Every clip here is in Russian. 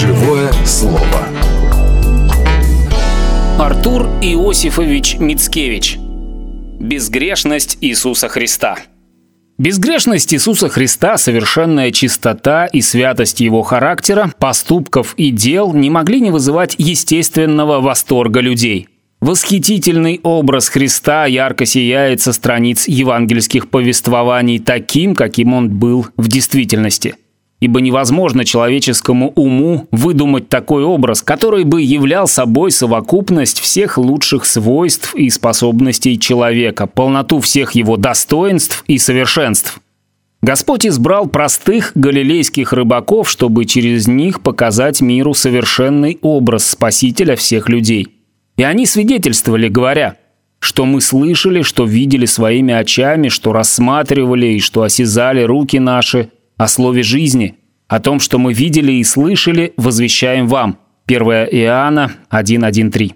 Живое слово. Артур Иосифович Мицкевич. Безгрешность Иисуса Христа. Безгрешность Иисуса Христа, совершенная чистота и святость его характера, поступков и дел не могли не вызывать естественного восторга людей. Восхитительный образ Христа ярко сияет со страниц евангельских повествований таким, каким он был в действительности – ибо невозможно человеческому уму выдумать такой образ, который бы являл собой совокупность всех лучших свойств и способностей человека, полноту всех его достоинств и совершенств. Господь избрал простых галилейских рыбаков, чтобы через них показать миру совершенный образ Спасителя всех людей. И они свидетельствовали, говоря, что мы слышали, что видели своими очами, что рассматривали и что осязали руки наши – о слове жизни, о том, что мы видели и слышали, возвещаем вам. 1 Иоанна 1.1.3.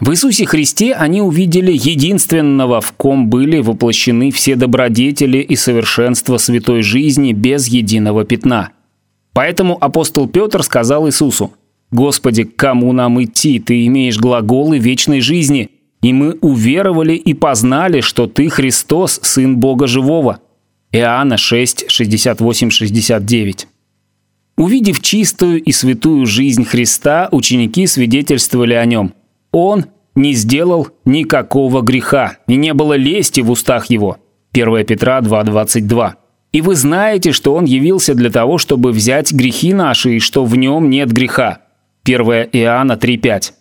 В Иисусе Христе они увидели единственного, в ком были воплощены все добродетели и совершенства святой жизни без единого пятна. Поэтому апостол Петр сказал Иисусу, «Господи, к кому нам идти? Ты имеешь глаголы вечной жизни, и мы уверовали и познали, что Ты Христос, Сын Бога Живого». Иоанна 6, 68, 69. Увидев чистую и святую жизнь Христа, ученики свидетельствовали о нем. Он не сделал никакого греха, и не было лести в устах его. 1 Петра 2.22. И вы знаете, что он явился для того, чтобы взять грехи наши, и что в нем нет греха. 1 Иоанна 3.5.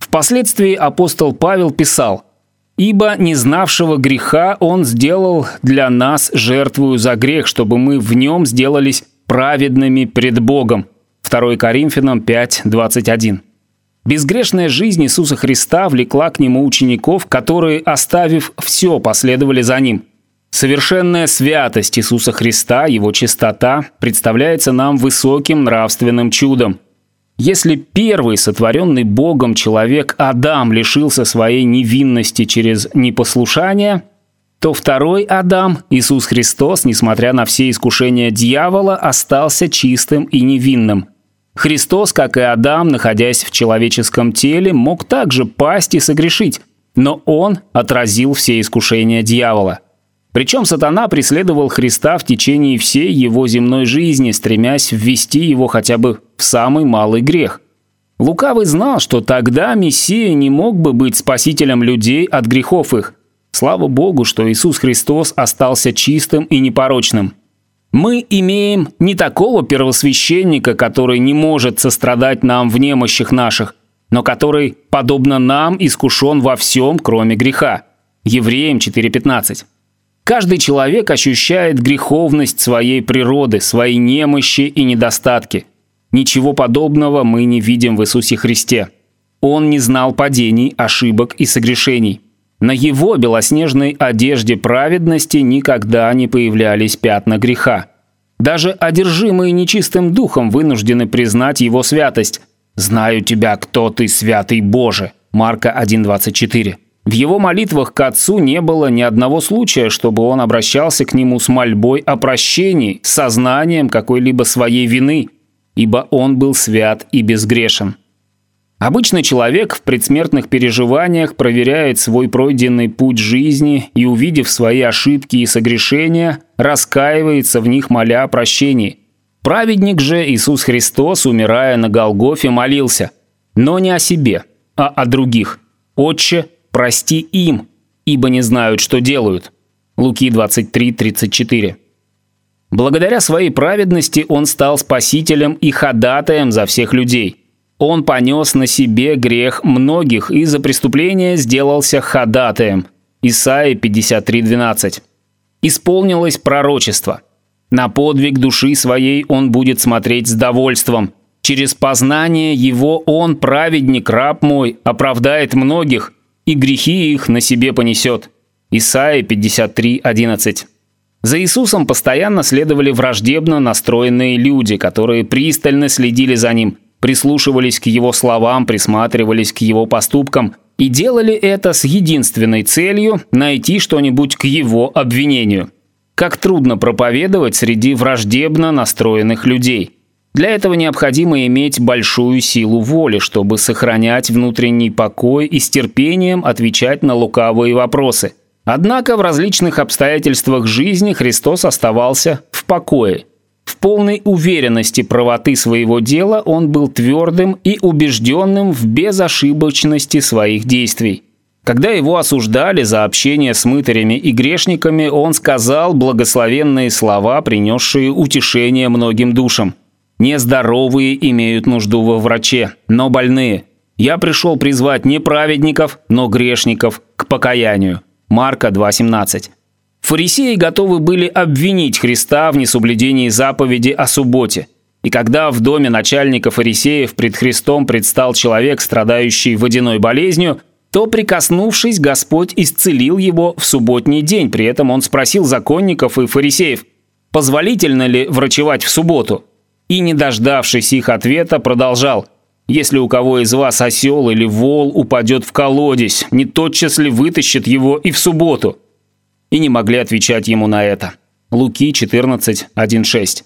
Впоследствии апостол Павел писал – Ибо не знавшего греха он сделал для нас жертвую за грех, чтобы мы в нем сделались праведными пред Богом. 2 Коринфянам 5, 21. Безгрешная жизнь Иисуса Христа влекла к Нему учеников, которые, оставив все, последовали за Ним. Совершенная святость Иисуса Христа, Его чистота, представляется нам высоким нравственным чудом – если первый сотворенный Богом человек Адам лишился своей невинности через непослушание, то второй Адам, Иисус Христос, несмотря на все искушения дьявола, остался чистым и невинным. Христос, как и Адам, находясь в человеческом теле, мог также пасть и согрешить, но он отразил все искушения дьявола – причем сатана преследовал Христа в течение всей его земной жизни, стремясь ввести его хотя бы в самый малый грех. Лукавый знал, что тогда Мессия не мог бы быть спасителем людей от грехов их. Слава Богу, что Иисус Христос остался чистым и непорочным. Мы имеем не такого первосвященника, который не может сострадать нам в немощах наших, но который, подобно нам, искушен во всем, кроме греха. Евреям 4.15. Каждый человек ощущает греховность своей природы, свои немощи и недостатки. Ничего подобного мы не видим в Иисусе Христе. Он не знал падений, ошибок и согрешений. На его белоснежной одежде праведности никогда не появлялись пятна греха. Даже одержимые нечистым духом вынуждены признать его святость. «Знаю тебя, кто ты, святый Боже» Марка 1.24. В его молитвах к Отцу не было ни одного случая, чтобы он обращался к нему с мольбой о прощении, с сознанием какой-либо своей вины, ибо он был свят и безгрешен. Обычный человек в предсмертных переживаниях проверяет свой пройденный путь жизни и, увидев свои ошибки и согрешения, раскаивается в них, моля о прощении. Праведник же Иисус Христос, умирая на Голгофе, молился, но не о себе, а о других. «Отче, прости им, ибо не знают, что делают». Луки 23:34. Благодаря своей праведности он стал спасителем и ходатаем за всех людей. Он понес на себе грех многих и за преступление сделался ходатаем. Исаия 53:12. Исполнилось пророчество. На подвиг души своей он будет смотреть с довольством. Через познание его он, праведник, раб мой, оправдает многих – и грехи их на себе понесет». Исайя 53.11. За Иисусом постоянно следовали враждебно настроенные люди, которые пристально следили за Ним, прислушивались к Его словам, присматривались к Его поступкам и делали это с единственной целью – найти что-нибудь к Его обвинению. Как трудно проповедовать среди враждебно настроенных людей. Для этого необходимо иметь большую силу воли, чтобы сохранять внутренний покой и с терпением отвечать на лукавые вопросы. Однако в различных обстоятельствах жизни Христос оставался в покое. В полной уверенности правоты своего дела он был твердым и убежденным в безошибочности своих действий. Когда его осуждали за общение с мытарями и грешниками, он сказал благословенные слова, принесшие утешение многим душам. «Нездоровые имеют нужду во враче, но больные. Я пришел призвать не праведников, но грешников к покаянию». Марка 2.17. Фарисеи готовы были обвинить Христа в несоблюдении заповеди о субботе. И когда в доме начальника фарисеев пред Христом предстал человек, страдающий водяной болезнью – то, прикоснувшись, Господь исцелил его в субботний день. При этом он спросил законников и фарисеев, позволительно ли врачевать в субботу. И, не дождавшись их ответа, продолжал, «Если у кого из вас осел или вол упадет в колодец, не тотчас ли вытащит его и в субботу?» И не могли отвечать ему на это. Луки 14, 1-6.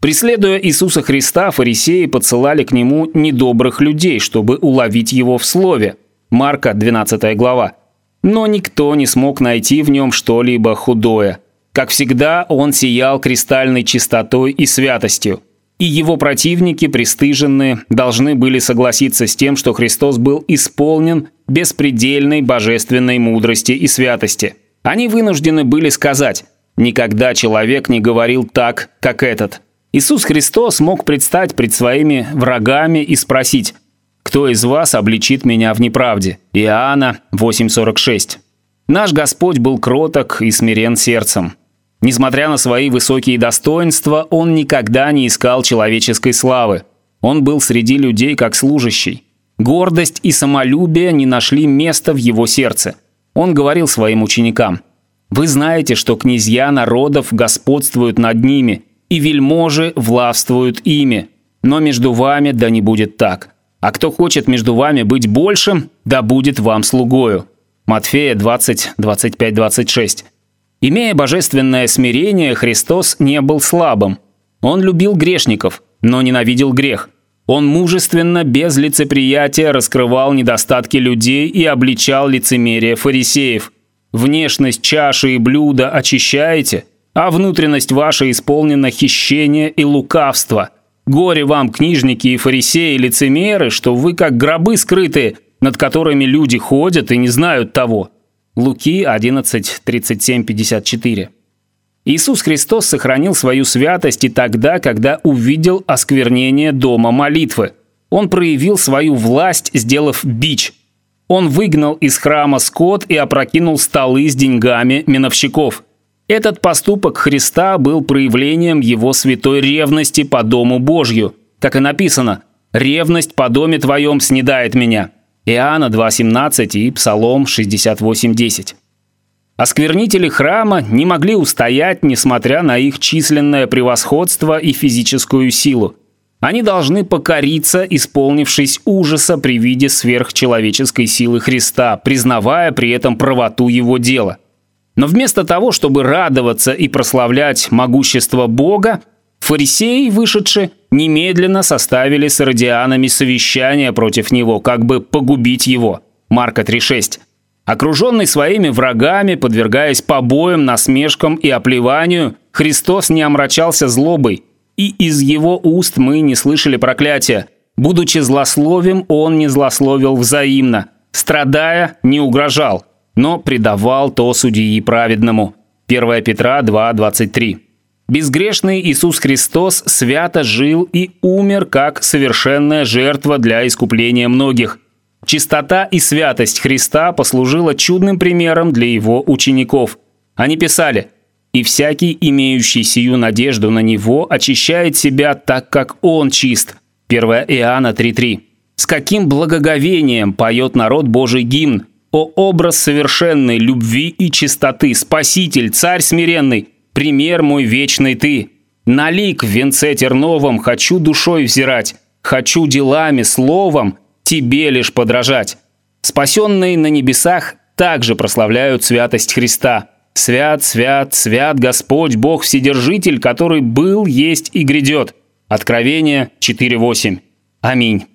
Преследуя Иисуса Христа, фарисеи подсылали к нему недобрых людей, чтобы уловить его в слове – Марка, 12 глава. Но никто не смог найти в нем что-либо худое. Как всегда, он сиял кристальной чистотой и святостью. И его противники, пристыженные, должны были согласиться с тем, что Христос был исполнен беспредельной божественной мудрости и святости. Они вынуждены были сказать «Никогда человек не говорил так, как этот». Иисус Христос мог предстать пред своими врагами и спросить кто из вас обличит меня в неправде? Иоанна 8.46. Наш Господь был кроток и смирен сердцем. Несмотря на свои высокие достоинства, он никогда не искал человеческой славы. Он был среди людей как служащий. Гордость и самолюбие не нашли места в его сердце. Он говорил своим ученикам, «Вы знаете, что князья народов господствуют над ними, и вельможи властвуют ими, но между вами да не будет так. А кто хочет между вами быть большим, да будет вам слугою». Матфея 20, 25, 26. Имея божественное смирение, Христос не был слабым. Он любил грешников, но ненавидел грех. Он мужественно, без лицеприятия раскрывал недостатки людей и обличал лицемерие фарисеев. Внешность чаши и блюда очищаете, а внутренность ваша исполнена хищения и лукавства – Горе вам, книжники и фарисеи, лицемеры, что вы как гробы скрытые, над которыми люди ходят и не знают того». Луки 11, 37, 54. Иисус Христос сохранил свою святость и тогда, когда увидел осквернение дома молитвы. Он проявил свою власть, сделав бич. Он выгнал из храма скот и опрокинул столы с деньгами миновщиков – этот поступок Христа был проявлением его святой ревности по Дому Божью. Как и написано, «Ревность по доме твоем снедает меня». Иоанна 2.17 и Псалом 68.10. Осквернители храма не могли устоять, несмотря на их численное превосходство и физическую силу. Они должны покориться, исполнившись ужаса при виде сверхчеловеческой силы Христа, признавая при этом правоту его дела. Но вместо того, чтобы радоваться и прославлять могущество Бога, фарисеи, вышедшие, немедленно составили с радианами совещание против него, как бы погубить его. Марка 3.6. Окруженный своими врагами, подвергаясь побоям, насмешкам и оплеванию, Христос не омрачался злобой, и из его уст мы не слышали проклятия. Будучи злословим, он не злословил взаимно, страдая, не угрожал – но предавал то судьи праведному. 1 Петра 2.23. Безгрешный Иисус Христос свято жил и умер как совершенная жертва для искупления многих. Чистота и святость Христа послужила чудным примером для его учеников. Они писали «И всякий, имеющий сию надежду на Него, очищает себя так, как Он чист». 1 Иоанна 3.3. С каким благоговением поет народ Божий гимн – о образ совершенной любви и чистоты, Спаситель, Царь смиренный, пример мой вечный Ты. На лик в венце терновом хочу душой взирать, хочу делами, словом Тебе лишь подражать. Спасенные на небесах также прославляют святость Христа. Свят, свят, свят Господь, Бог Вседержитель, который был, есть и грядет. Откровение 4.8. Аминь.